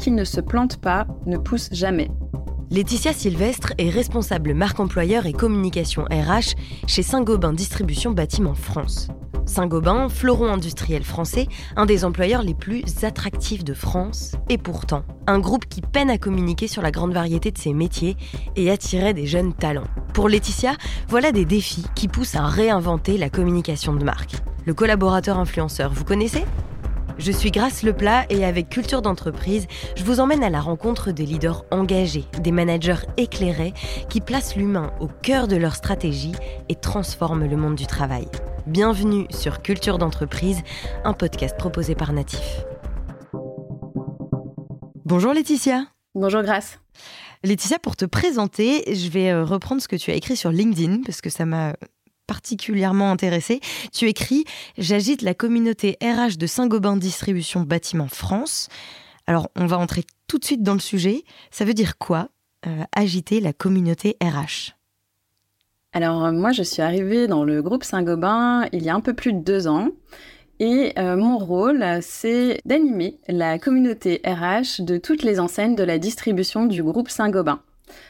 qui ne se plante pas ne pousse jamais. Laetitia Sylvestre est responsable marque employeur et communication RH chez Saint-Gobain Distribution Bâtiment France. Saint-Gobain, fleuron industriel français, un des employeurs les plus attractifs de France, et pourtant, un groupe qui peine à communiquer sur la grande variété de ses métiers et attirer des jeunes talents. Pour Laetitia, voilà des défis qui poussent à réinventer la communication de marque. Le collaborateur influenceur, vous connaissez? Je suis Grace Leplat et avec Culture d'entreprise, je vous emmène à la rencontre des leaders engagés, des managers éclairés qui placent l'humain au cœur de leur stratégie et transforment le monde du travail. Bienvenue sur Culture d'entreprise, un podcast proposé par Natif. Bonjour Laetitia. Bonjour Grace. Laetitia, pour te présenter, je vais euh, reprendre ce que tu as écrit sur LinkedIn parce que ça m'a particulièrement intéressé. Tu écris J'agite la communauté RH de Saint-Gobain Distribution Bâtiment France. Alors, on va entrer tout de suite dans le sujet. Ça veut dire quoi, euh, agiter la communauté RH Alors, euh, moi, je suis arrivée dans le groupe Saint-Gobain il y a un peu plus de deux ans. Et euh, mon rôle, c'est d'animer la communauté RH de toutes les enseignes de la distribution du groupe Saint-Gobain.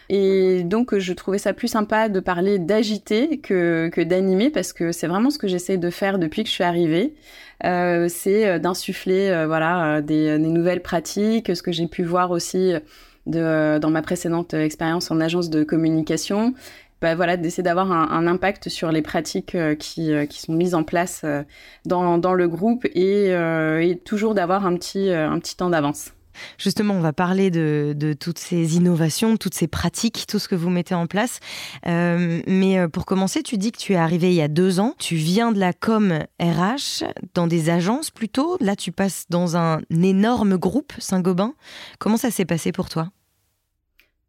Et donc, je trouvais ça plus sympa de parler d'agiter que, que d'animer parce que c'est vraiment ce que j'essaie de faire depuis que je suis arrivée. Euh, c'est euh, d'insuffler euh, voilà, des, nouvelles pratiques, ce que j'ai pu voir aussi dans ma précédente expérience en agence de communication. Bah, voilà, d'essayer d'avoir un, un, impact sur les pratiques qui, qui, sont mises en place dans, dans le groupe et, et toujours d'avoir un petit, un petit temps d'avance. Justement, on va parler de, toutes ces innovations, toutes ces pratiques, tout ce que vous mettez en place. Euh, mais euh, pour commencer, tu dis que tu es arrivé il y a deux ans. Tu viens de la com RH, dans des agences plutôt. Là, tu passes dans un énorme groupe, Saint-Gobain. Comment ça s'est passé pour toi?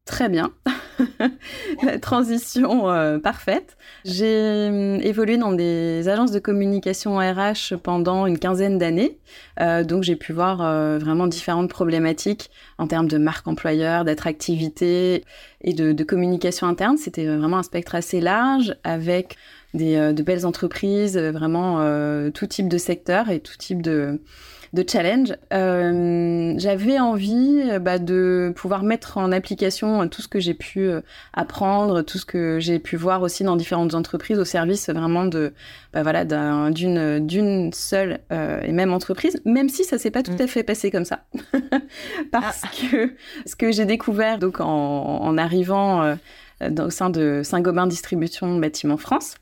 Très bien. la transition euh, parfaite. J'ai hum, évolué dans des agences de communication RH pendant une quinzaine d'années, euh, donc j'ai pu voir euh, vraiment différentes problématiques en termes de marque employeur, d'attractivité et de, communication interne. C'était vraiment un spectre assez large avec des, de belles entreprises, vraiment tout type de secteur et tout type de de challenge. Euh, j'avais envie euh, bah, de pouvoir mettre en application tout ce que j'ai pu euh, apprendre, tout ce que j'ai pu voir aussi dans différentes entreprises au service vraiment de bah, voilà d'une d'une seule et même entreprise, même si ça s'est pas tout mm. à fait passé comme ça, parce ah. que ce que j'ai découvert donc en, en arrivant au sein de Saint-Gobain Distribution Bâtiment France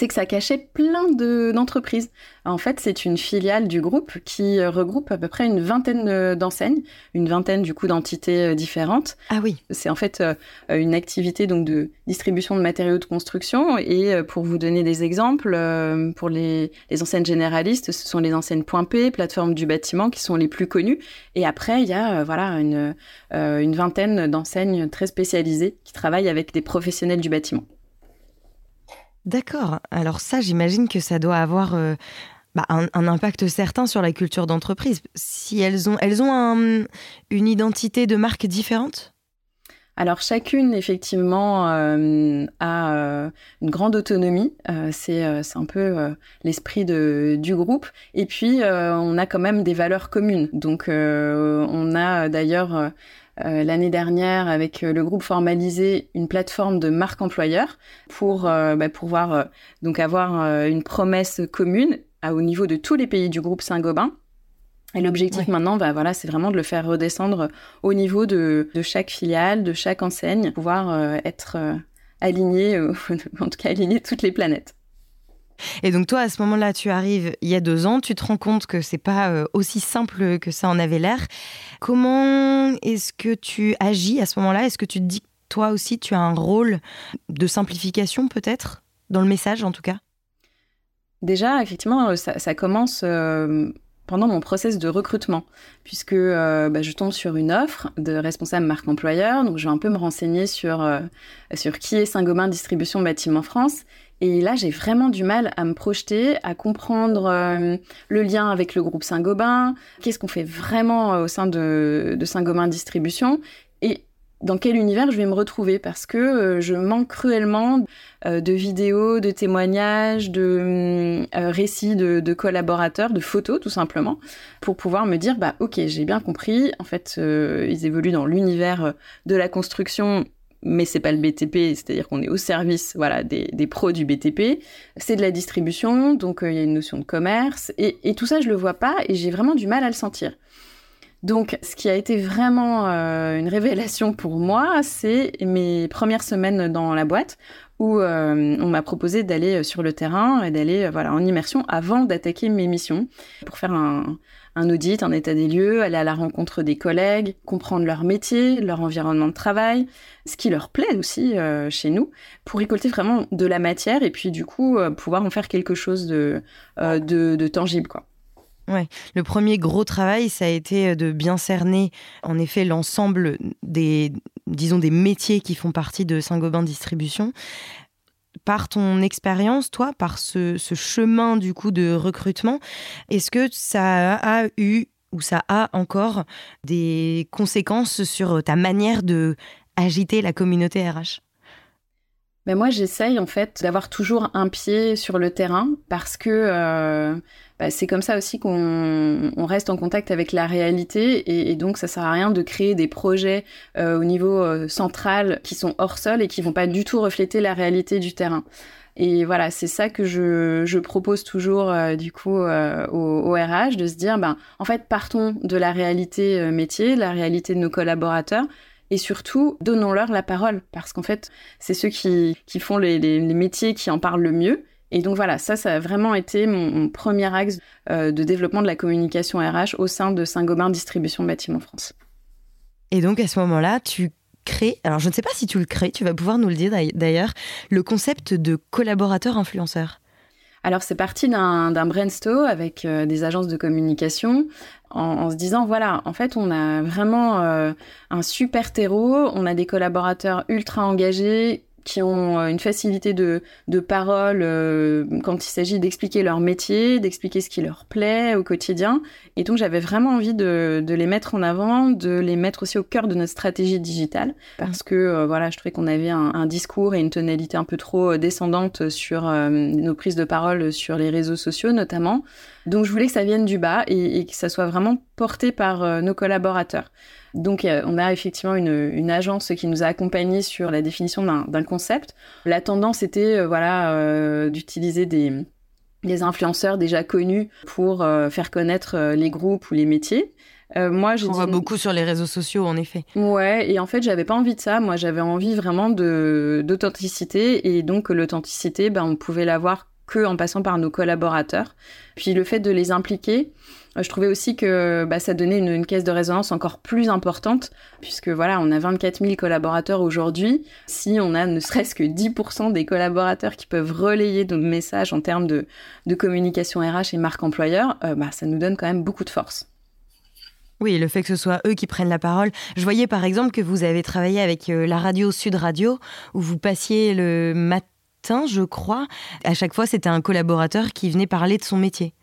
c'est que ça cachait plein d'entreprises. en fait, c'est une filiale du groupe qui euh, regroupe à peu près une vingtaine euh, d'enseignes, une vingtaine du coup d'entités euh, différentes. Ah oui. C'est en fait une activité donc de distribution de matériaux de construction. Et pour vous donner des exemples, pour les, les enseignes généralistes, ce sont les enseignes Point P, plateforme du bâtiment, qui sont les plus connues. Et après, il y a voilà une, une vingtaine d'enseignes très spécialisées qui travaillent avec des professionnels du bâtiment. D'accord. Alors ça, j'imagine que ça doit avoir euh, bah, un, impact certain sur la culture d'entreprise. Si elles ont, elles ont une identité de marque différente? Alors chacune effectivement euh, a euh, une grande autonomie, c'est un peu l'esprit du groupe. Et puis on a quand même des valeurs communes. Donc on a d'ailleurs euh, l'année dernière avec euh, le groupe formalisé une plateforme de marque employeur pour euh, bah, pouvoir donc avoir une promesse commune au niveau de tous les pays du groupe Saint-Gobain. Et l'objectif maintenant, bah, voilà, c'est vraiment de le faire redescendre au niveau de, de chaque filiale, de chaque enseigne, pouvoir être aligné, en tout cas aligner toutes les planètes. Et donc toi, à ce moment-là, tu arrives il y a deux ans, tu te rends compte que c'est pas euh, aussi simple que ça en avait l'air. Comment est-ce que tu agis à ce moment-là? Est-ce que tu te dis que toi aussi, tu as un rôle de simplification peut-être? Dans le message en tout cas? Déjà, effectivement, euh, ça, commence euh, pendant mon process de recrutement, puisque bah, je tombe sur une offre de responsable marque employeur, donc je vais un peu me renseigner sur, sur qui est Saint-Gobain Distribution Bâtiment France, et là, j'ai vraiment du mal à me projeter, à comprendre euh, le lien avec le groupe Saint-Gobain, qu'est-ce qu'on fait vraiment euh, au sein de, Saint-Gobain Distribution. Et dans quel univers je vais me retrouver parce que euh, je manque cruellement de vidéos, de témoignages, de euh, récits de, de, collaborateurs, de photos tout simplement, pour pouvoir me dire bah ok j'ai bien compris. En fait ils évoluent dans l'univers de la construction. Mais c'est pas le BTP, c'est-à-dire qu'on est au service, voilà, des, des pros du BTP. C'est de la distribution, donc il y a une notion de commerce, et, et tout ça je le vois pas, et j'ai vraiment du mal à le sentir. Donc, ce qui a été vraiment euh, une révélation pour moi, c'est mes premières semaines dans la boîte où euh, on m'a proposé d'aller euh, sur le terrain et d'aller voilà en immersion avant d'attaquer mes missions pour faire un, audit, un état des lieux, aller à la rencontre des collègues, comprendre leur métier, leur environnement de travail, ce qui leur plaît aussi chez nous, pour récolter vraiment de la matière et puis du coup pouvoir en faire quelque chose de, de, de tangible quoi. Ouais. Le premier gros travail, ça a été euh, de bien cerner, en effet, l'ensemble des, disons, des métiers qui font partie de Saint-Gobain Distribution. Par ton expérience, toi, par ce, chemin du coup de recrutement, est-ce que ça a eu ou ça a encore des conséquences sur ta manière de agiter la communauté RH ben moi, j'essaye en fait d'avoir toujours un pied sur le terrain parce que euh, bah, c'est comme ça aussi qu'on reste en contact avec la réalité et, donc ça sert à rien de créer des projets euh, au niveau euh, central qui sont hors sol et qui vont pas du tout refléter la réalité du terrain. Et voilà, c'est ça que je, propose toujours euh, du coup au, RH de se dire, ben en fait partons de la réalité métier, la réalité de nos collaborateurs et surtout donnons-leur la parole parce qu'en fait c'est ceux qui, qui font les, métiers qui en parlent le mieux et donc voilà, ça, ça a vraiment été mon, premier axe euh, de développement de la communication RH au sein de Saint-Gobain Distribution Bâtiment France. Et donc à ce moment-là, tu crées, alors je ne sais pas si tu le crées, tu vas pouvoir nous le dire d'ailleurs, le concept de collaborateur influenceur. Alors c'est parti d'un brainstorm avec euh, des agences de communication en, se disant voilà en fait on a vraiment euh, un super terreau, on a des collaborateurs ultra engagés qui ont euh, une facilité de, parole euh, quand il s'agit d'expliquer leur métier, d'expliquer ce qui leur plaît au quotidien. Et donc j'avais vraiment envie de, les mettre en avant, de les mettre aussi au cœur de notre stratégie digitale, parce que euh, voilà, je trouvais qu'on avait un, discours et une tonalité un peu trop descendante sur nos prises de parole sur les réseaux sociaux notamment. Donc je voulais que ça vienne du bas et, que ça soit vraiment porté par nos collaborateurs. Donc euh, on a effectivement une, agence qui nous a accompagnés sur la définition d'un concept. La tendance était euh, voilà euh, d'utiliser des, influenceurs déjà connus pour faire connaître les groupes ou les métiers. moi, On voit beaucoup sur les réseaux sociaux, en effet. Ouais, et en fait, j'avais pas envie de ça. Moi, j'avais envie vraiment d'authenticité, et donc l'authenticité, ben, on pouvait l'avoir que en passant par nos collaborateurs. Puis le fait de les impliquer, euh, je trouvais aussi que bah, ça donnait une, caisse de résonance encore plus importante, puisque voilà, on a 24 000 collaborateurs aujourd'hui. Si on a ne serait-ce que 10% des collaborateurs qui peuvent relayer nos messages en termes de, communication RH et marque employeur, euh, bah, ça nous donne quand même beaucoup de force. Oui, le fait que ce soit eux qui prennent la parole. Je voyais par exemple que vous avez travaillé avec euh, la radio Sud Radio, où vous passiez le matin, je crois. À chaque fois, c'était un collaborateur qui venait parler de son métier.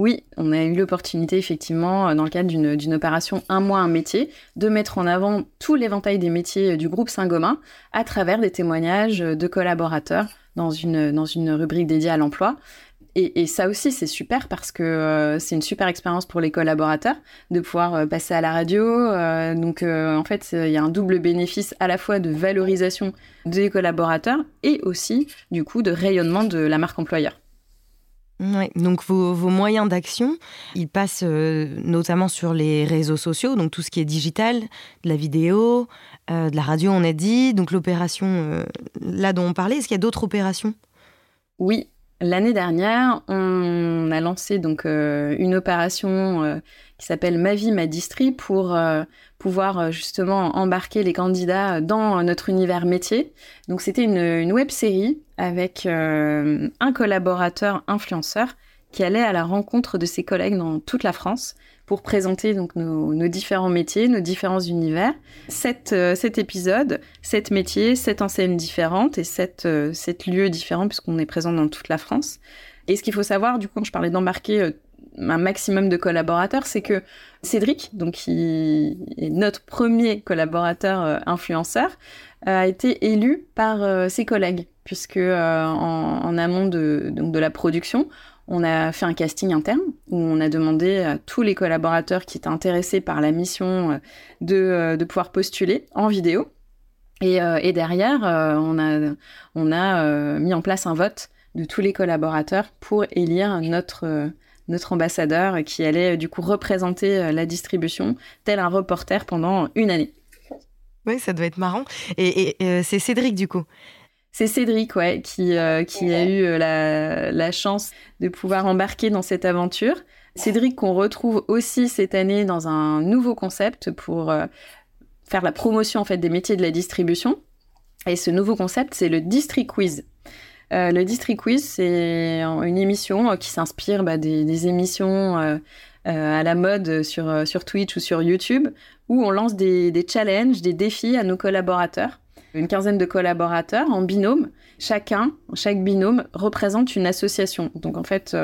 Oui, on a eu l'opportunité effectivement, euh, dans le cadre d'une opération Un mois, un métier, de mettre en avant tout l'éventail des métiers euh, du groupe Saint-Gobain à travers des témoignages euh, de collaborateurs dans une, dans une rubrique dédiée à l'emploi. Et, ça aussi, c'est super parce que c'est une super expérience pour les collaborateurs de pouvoir passer à la radio. donc, en fait, il y a un double bénéfice à la fois de valorisation des collaborateurs et aussi, du coup, de rayonnement de la marque employeur. Ouais, donc vos, moyens d'action, ils passent euh, notamment sur les réseaux sociaux, donc tout ce qui est digital, de la vidéo, euh, de la radio, on a dit, donc l'opération euh, là dont on parlait, est-ce qu'il y a d'autres opérations? Oui, l'année dernière, on a lancé donc une opération qui s'appelle Ma vie, ma distri pour pouvoir justement embarquer les candidats dans notre univers métier. Donc c'était une, une web série avec euh, un collaborateur influenceur qui allait à la rencontre de ses collègues dans toute la France pour présenter donc nos, différents métiers, nos différents univers. Sept, euh, cet épisode, sept métiers, sept enseignes différentes et sept, euh, sept lieux différents puisqu'on est présent dans toute la France. Et ce qu'il faut savoir, du coup, quand je parlais d'embarquer un maximum de collaborateurs, c'est que Cédric, donc qui est notre premier collaborateur influenceur, a été élu par ses collègues, puisque en, amont de, de la production, on a fait un casting interne où on a demandé à tous les collaborateurs qui étaient intéressés par la mission de, de pouvoir postuler en vidéo. Et, euh, et derrière, euh, on a, on a euh, mis en place un vote de tous les collaborateurs pour élire notre, notre ambassadeur qui allait du coup représenter la distribution tel un reporter pendant une année. Oui, ça doit être marrant. Et c'est Cédric du coup c'est Cédric, ouais, qui, qui a eu la, la, chance de pouvoir embarquer dans cette aventure. Cédric qu'on retrouve aussi cette année dans un nouveau concept pour faire la promotion en fait des métiers de la distribution. Et ce nouveau concept, c'est le District Quiz. Euh, le District Quiz, c'est une émission euh, qui s'inspire bah, des, émissions euh, à la mode sur, sur Twitch ou sur YouTube, où on lance des, des, challenges, des défis à nos collaborateurs. Une quinzaine de collaborateurs en binôme. Chacun, chaque binôme représente une association. Donc en fait,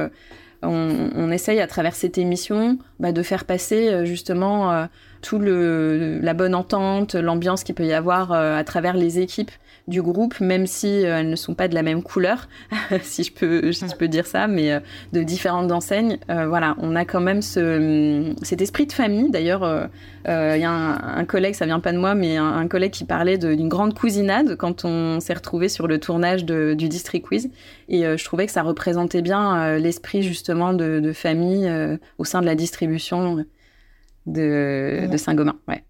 on, essaye à travers cette émission bah, de faire passer euh, justement euh, tout le la bonne entente, l'ambiance qu'il peut y avoir euh, à travers les équipes du groupe, même si elles ne sont pas de la même couleur, si je peux je peux dire ça, mais de différentes enseignes. voilà, on a quand même ce cet esprit de famille. D'ailleurs, il y a un, collègue, ça vient pas de moi, mais un, collègue qui parlait d'une grande cousinade quand on s'est retrouvé sur le tournage du District Quiz, et je trouvais que ça représentait bien l'esprit justement de famille au sein de la distribution de, Saint-Gobain. Ouais.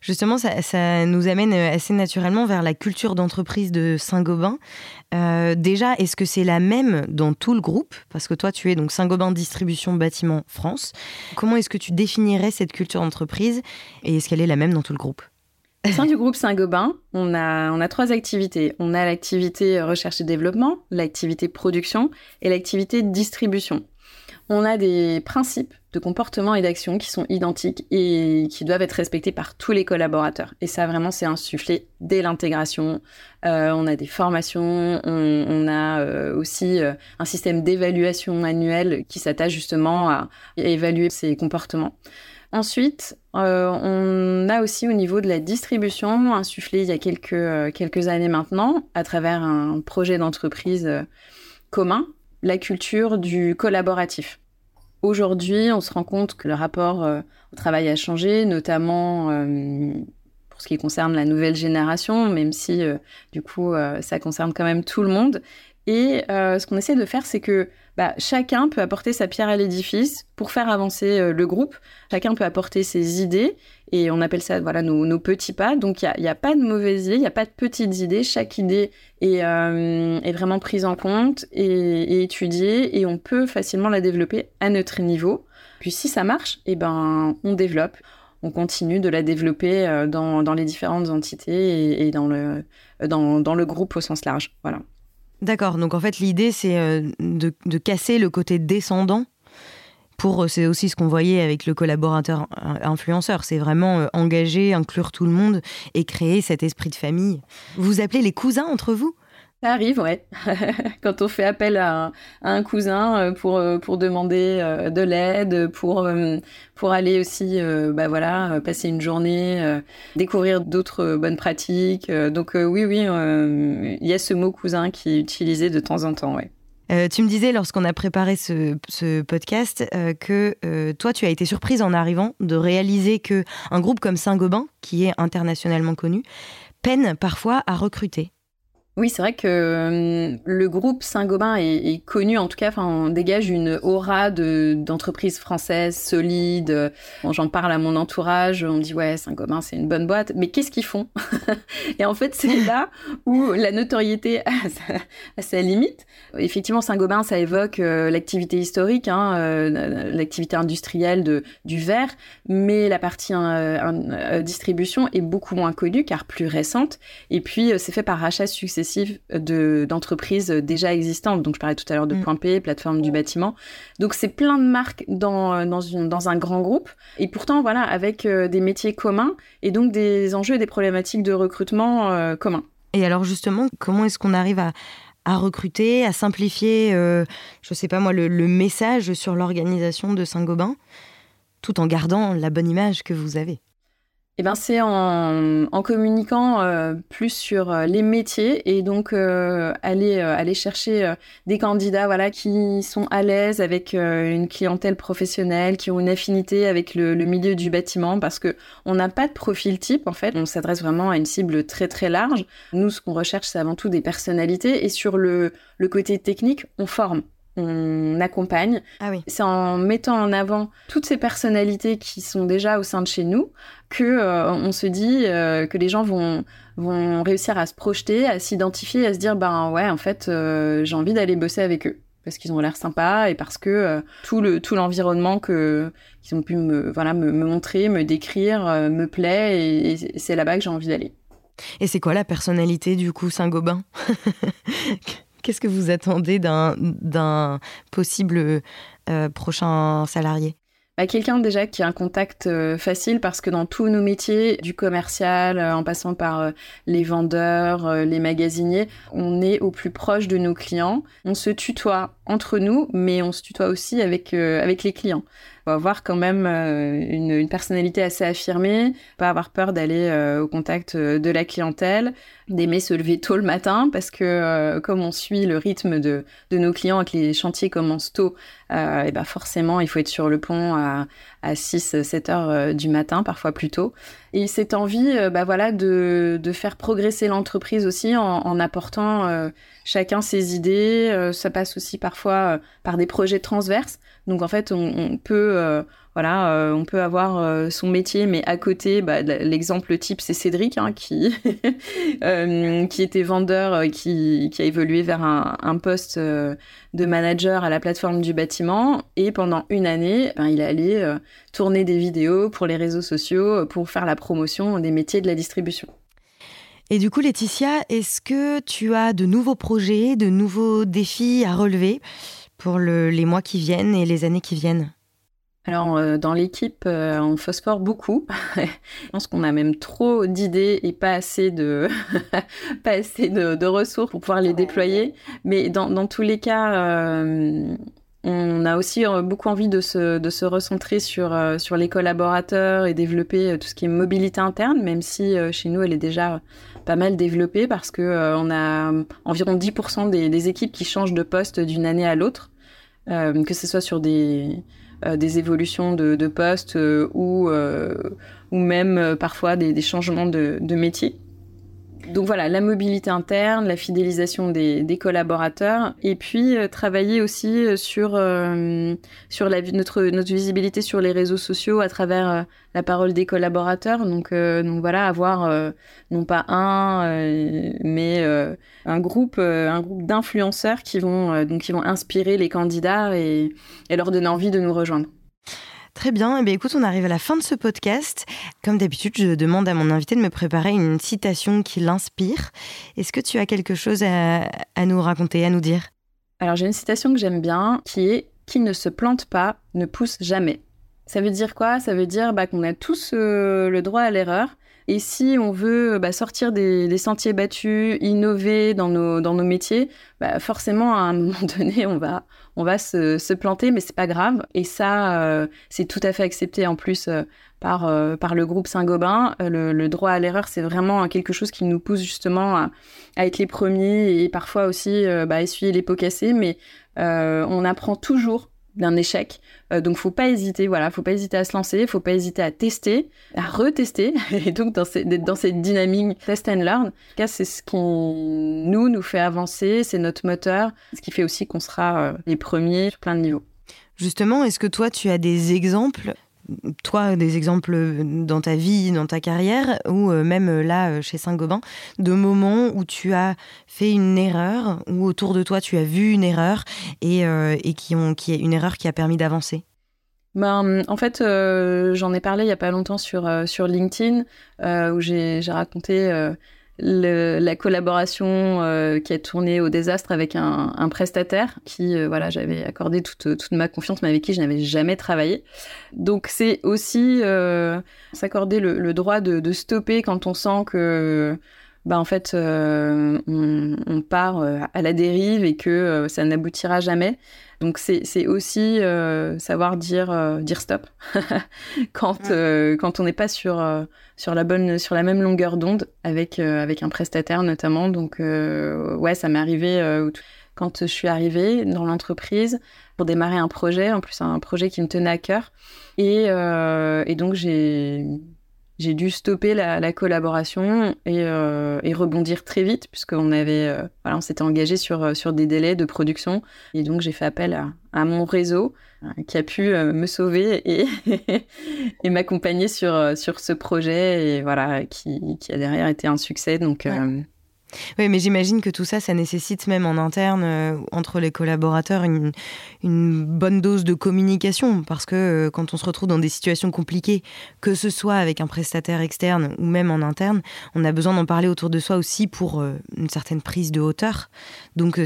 Justement, ça, nous amène assez naturellement vers la culture d'entreprise de Saint-Gobain. Euh, déjà, est-ce que c'est la même dans tout le groupe? Parce que toi, tu es donc Saint-Gobain Distribution Bâtiment France. Comment est-ce que tu définirais cette culture d'entreprise et est-ce qu'elle est la même dans tout le groupe? Au sein du groupe Saint-Gobain, on a, on a trois activités. On a l'activité recherche et développement, l'activité production et l'activité distribution on a des principes de comportement et d'action qui sont identiques et qui doivent être respectés par tous les collaborateurs. Et ça, vraiment, c'est insufflé dès l'intégration. Euh, on a des formations, on, a euh, aussi euh, un système d'évaluation annuel qui s'attache justement à évaluer ces comportements. Ensuite, on a aussi au niveau de la distribution insufflé il y a quelques années maintenant, à travers un projet d'entreprise commun, la culture du collaboratif. Aujourd'hui, on se rend compte que le rapport euh, au travail a changé, notamment euh, pour ce qui concerne la nouvelle génération, même si euh, du coup ça concerne quand même tout le monde. Et ce qu'on essaie de faire, c'est que bah, chacun peut apporter sa pierre à l'édifice pour faire avancer le groupe. Chacun peut apporter ses idées et on appelle ça voilà nos, petits pas. Donc il n'y a, pas de mauvaises idées, il n'y a pas de petites idées. Chaque idée est, euh, vraiment prise en compte et, étudiée et on peut facilement la développer à notre niveau. Puis si ça marche, eh ben on développe on continue de la développer euh, dans, les différentes entités et, dans, le, dans, dans, le groupe au sens large. Voilà. D'accord, donc en fait l'idée c'est euh, de, casser le côté descendant. Pour, euh, c'est aussi ce qu'on voyait avec le collaborateur influenceur, c'est vraiment euh, engager, inclure tout le monde et créer cet esprit de famille. Vous appelez les cousins entre vous? Ça arrive, ouais. Quand on fait appel à, un cousin euh, pour, pour demander de l'aide, pour, pour aller aussi bah voilà, passer une journée, découvrir d'autres bonnes pratiques. Donc oui, oui, il y a ce mot cousin qui est utilisé de temps en temps, ouais. Tu me disais lorsqu'on a préparé ce, podcast que toi tu as été surprise en arrivant de réaliser que un groupe comme Saint-Gobain, qui est internationalement connu, peine parfois à recruter. Oui, c'est vrai que euh, le groupe Saint-Gobain est, connu, en tout cas, on dégage une aura de d'entreprise française solide. J'en parle à mon entourage, on me dit ouais, Saint-Gobain c'est une bonne boîte, mais qu'est-ce qu'ils font? Et en fait, c'est là où la notoriété a sa, limite. Effectivement, Saint-Gobain, ça évoque euh, l'activité historique, hein, euh, l'activité industrielle de du verre, mais la partie distribution est beaucoup moins connue car plus récente. Et puis, c'est fait par rachat successif d'entreprises déjà existantes. Donc, je parlais tout à l'heure de mm. Point P, plateforme du bâtiment. Donc, c'est plein de marques dans, dans, une, dans, un grand groupe. Et pourtant, voilà, avec euh, des métiers communs et donc des enjeux et des problématiques de recrutement euh, communs. Et alors, justement, comment est-ce qu'on arrive à, à recruter, à simplifier, je je sais pas moi, le, le message sur l'organisation de Saint-Gobain, tout en gardant la bonne image que vous avez? Eh ben, c'est en, en, communiquant euh, plus sur euh, les métiers et donc euh, aller, aller chercher des candidats voilà, qui sont à l'aise avec une clientèle professionnelle, qui ont une affinité avec le, le milieu du bâtiment parce que on n'a pas de profil type en fait. On s'adresse vraiment à une cible très très large. Nous, ce qu'on recherche, c'est avant tout des personnalités et sur le, le côté technique, on forme on accompagne. Ah oui. C'est en mettant en avant toutes ces personnalités qui sont déjà au sein de chez nous que euh, on se dit euh, que les gens vont vont réussir à se projeter, à s'identifier, à se dire ben ouais en fait euh, j'ai envie d'aller bosser avec eux parce qu'ils ont l'air sympas et parce que tout le tout l'environnement que qu'ils ont pu me voilà me, montrer, me décrire me plaît et c'est là-bas que j'ai envie d'aller. Et c'est quoi la personnalité du coup Saint-Gobain? Qu'est-ce que vous attendez d'un possible euh, prochain salarié? Bah, Quelqu'un déjà qui a un contact euh, facile parce que dans tous nos métiers, du commercial, euh, en passant par les vendeurs, les magasiniers, on est au plus proche de nos clients. On se tutoie entre nous, mais on se tutoie aussi avec, avec les clients faut avoir quand même euh, une, personnalité assez affirmée, pas avoir peur d'aller euh, au contact euh, de la clientèle, d'aimer se lever tôt le matin parce que comme on suit le rythme de, de nos clients et que les chantiers commencent tôt, et ben forcément il faut être sur le pont à, à 6, 7 heures du matin, parfois plus tôt. Et cette envie bah voilà, de, faire progresser l'entreprise aussi en, apportant chacun ses idées. ça passe aussi parfois par des projets transverses. Donc en fait, on, peut, euh, euh, on peut avoir euh, son métier, mais à côté, bah, l'exemple type, c'est Cédric hein, qui qui était vendeur, qui, a évolué vers un, un poste de manager à la plateforme du bâtiment, et pendant une année, ben, il allait tourner des vidéos pour les réseaux sociaux pour faire la promotion des métiers de la distribution. Et du coup, Laetitia, est-ce que tu as de nouveaux projets, de nouveaux défis à relever pour les mois qui viennent et les années qui viennent? Alors, euh, dans l'équipe, euh, on phosphore beaucoup. Je pense qu'on a même trop d'idées et pas assez de, pas assez de, ressources pour pouvoir les déployer. Mais dans, tous les cas, euh, on a aussi beaucoup envie de se, de se recentrer sur, sur les collaborateurs et développer tout ce qui est mobilité interne, même si chez nous, elle est déjà pas mal développée parce que on a environ 10% des, des, équipes qui changent de poste d'une année à l'autre. Euh, que ce soit sur des, euh, des évolutions de, de poste euh, ou, ou même parfois des, changements de métier. Donc voilà, la mobilité interne, la fidélisation des, des collaborateurs, et puis euh, travailler aussi euh, sur euh, sur la, notre notre visibilité sur les réseaux sociaux à travers la parole des collaborateurs. Donc donc voilà, avoir non pas un, mais un groupe un groupe d'influenceurs qui vont donc qui vont inspirer les candidats et, et leur donner envie de nous rejoindre. Très bien. Eh bien, écoute, on arrive à la fin de ce podcast. Comme d'habitude, je demande à mon invité de me préparer une citation qui l'inspire. Est-ce que tu as quelque chose à, nous raconter, à nous dire? Alors, j'ai une citation que j'aime bien qui est Qui ne se plante pas ne pousse jamais. Ça veut dire quoi? Ça veut dire bah, qu'on a tous euh, le droit à l'erreur et si on veut bah, sortir des, sentiers battus, innover dans nos, dans nos métiers, bah, forcément, à un moment donné, on va, on va se, se planter, mais c'est pas grave. Et ça, euh, c'est tout à fait accepté en plus euh, par, euh, par le groupe Saint-Gobain. Le, le, droit à l'erreur, c'est vraiment quelque chose qui nous pousse justement à, à être les premiers et parfois aussi bah, essuyer les pots cassés. Mais on apprend toujours d'un échec. Euh, donc faut pas hésiter, voilà, faut pas hésiter à se lancer, faut pas hésiter à tester, à retester, et donc dans, dans cette dynamique test and learn. cas, c'est ce qui nous nous fait avancer, c'est notre moteur, ce qui fait aussi qu'on sera euh, les premiers sur plein de niveaux. Justement, est-ce que toi tu as des exemples toi, des exemples dans ta vie, dans ta carrière, ou euh, même euh, là, euh, chez Saint-Gobain, de moments où tu as fait une erreur, ou autour de toi, tu as vu une erreur, et, qui, est une erreur qui a permis d'avancer? Ben, en fait, j'en ai parlé il y a pas longtemps sur LinkedIn, où j'ai raconté la collaboration euh, qui a tourné au désastre avec un, un prestataire qui, euh, voilà, j'avais accordé toute, toute ma confiance, mais avec qui je n'avais jamais travaillé. Donc c'est aussi euh, s'accorder le, le, droit de, de, stopper quand on sent que bah en fait, on, on, part à la dérive et que ça n'aboutira jamais. Donc c'est aussi savoir dire dire stop quand quand on n'est pas sur sur la bonne sur la même longueur d'onde avec avec un prestataire notamment. Donc ouais, ça m'est arrivé quand je suis arrivée dans l'entreprise pour démarrer un projet, en plus un projet qui me tenait à cœur. Et, euh, et donc j'ai j'ai dû stopper la, la collaboration et, euh, et, rebondir très vite puisqu'on avait euh, voilà on s'était engagé sur sur des délais de production. Et donc j'ai fait appel à, à mon réseau qui a pu me sauver et, et m'accompagner sur sur ce projet. Et voilà qui, qui a derrière été un succès. Donc oui, mais j'imagine que tout ça, ça nécessite même en interne, euh, entre les collaborateurs, une, bonne dose de communication. Parce que euh, quand on se retrouve dans des situations compliquées, que ce soit avec un prestataire externe ou même en interne, on a besoin d'en parler autour de soi aussi pour euh, une certaine prise de hauteur. Donc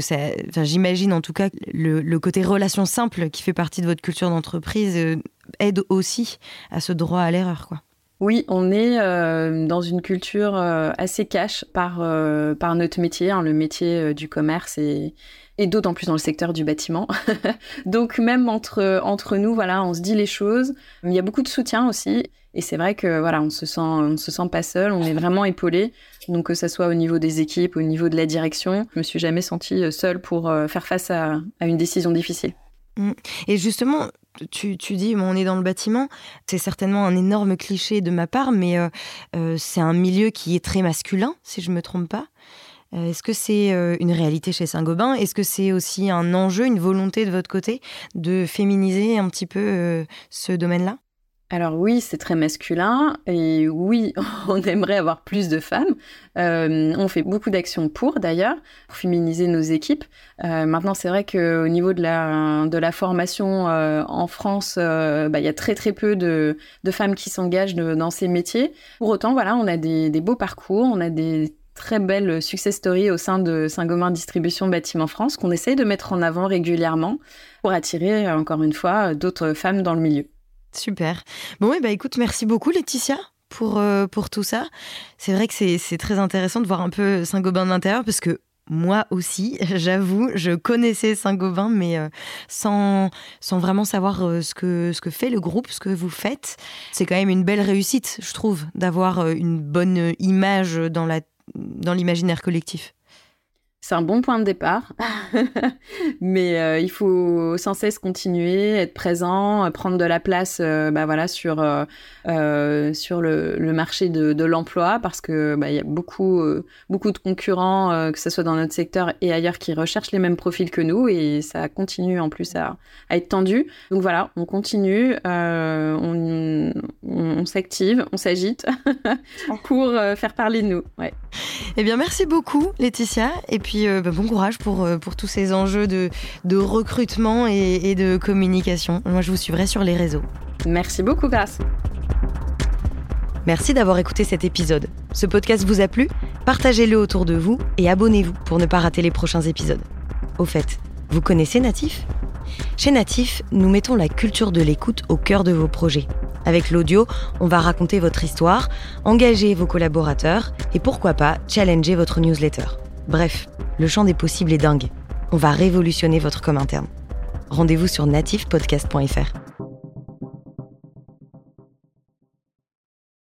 j'imagine en tout cas le, le côté relation simple qui fait partie de votre culture d'entreprise aide aussi à ce droit à l'erreur. quoi. Oui, on est euh, dans une culture euh, assez cash par, euh, notre métier, hein, le métier du commerce et, d'autant plus dans le secteur du bâtiment. Donc même entre, nous, voilà, on se dit les choses. Il y a beaucoup de soutien aussi. Et c'est vrai que voilà, on se sent, on se sent pas seul, on est vraiment épaulé. Donc que ce soit au niveau des équipes, au niveau de la direction, je me suis jamais sentie seule pour faire face à, à une décision difficile. Mmh. Et justement, tu, dis, on est dans le bâtiment, c'est certainement un énorme cliché de ma part, mais euh, euh, c'est un milieu qui est très masculin, si je ne me trompe pas. Euh, est-ce que c'est une réalité chez Saint-Gobain? Est-ce que c'est aussi un enjeu, une volonté de votre côté de féminiser un petit peu ce domaine-là? Alors oui, c'est très masculin et oui, on aimerait avoir plus de femmes. Euh, on fait beaucoup d'actions pour d'ailleurs, pour féminiser nos équipes. Euh, maintenant, c'est vrai qu'au niveau de la, formation euh, en France, bah, il y a très très peu de, femmes qui s'engagent dans ces métiers. Pour autant, voilà, on a des, des beaux parcours, on a des très belles success stories au sein de Saint-Gobain Distribution Bâtiment France qu'on essaye de mettre en avant régulièrement pour attirer, encore une fois, d'autres femmes dans le milieu. Super. Bon, bah écoute, merci beaucoup Laetitia pour, euh, pour tout ça. C'est vrai que c'est très intéressant de voir un peu Saint-Gobain de l'intérieur parce que moi aussi, j'avoue, je connaissais Saint-Gobain, mais euh, sans, sans vraiment savoir euh, ce, que, ce que fait le groupe, ce que vous faites. C'est quand même une belle réussite, je trouve, d'avoir une bonne image dans l'imaginaire dans collectif. C'est un bon point de départ, mais euh, il faut sans cesse continuer, être présent, euh, prendre de la place, euh, bah voilà, sur sur le, le, marché de, de l'emploi, parce que bah, il y a beaucoup beaucoup de concurrents, que ce soit dans notre secteur et ailleurs, qui recherchent les mêmes profils que nous, et ça continue en plus à, à être tendu. Donc voilà, on continue, on, on, s'active, on s'agite pour faire parler de nous. Ouais. Eh bien, merci beaucoup, Laetitia, et puis puis euh, bah, bon courage pour, euh, pour tous ces enjeux de, de recrutement et, de communication. Moi, je vous suivrai sur les réseaux. Merci beaucoup, Grace. Merci d'avoir écouté cet épisode. Ce podcast vous a plu? Partagez-le autour de vous et abonnez-vous pour ne pas rater les prochains épisodes. Au fait, vous connaissez Natif? Chez Natif, nous mettons la culture de l'écoute au cœur de vos projets. Avec l'audio, on va raconter votre histoire, engager vos collaborateurs et pourquoi pas challenger votre newsletter. Bref, le champ des possibles est dingue. On va révolutionner votre com interne. Rendez-vous sur nativepodcast.fr.